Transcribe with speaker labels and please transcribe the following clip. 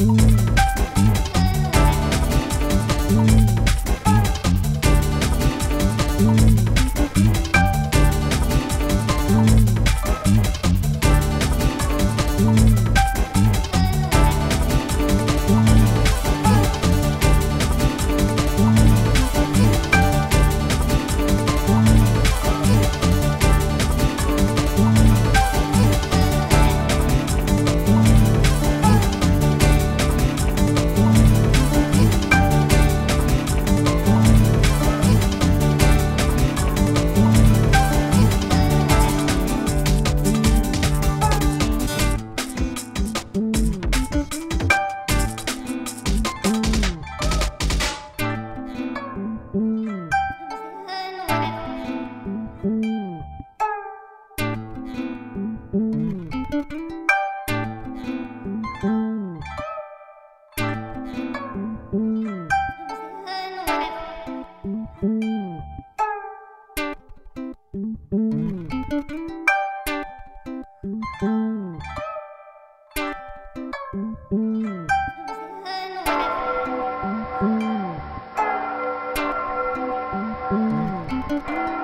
Speaker 1: mm you Thank mm. you. Mm. Mm.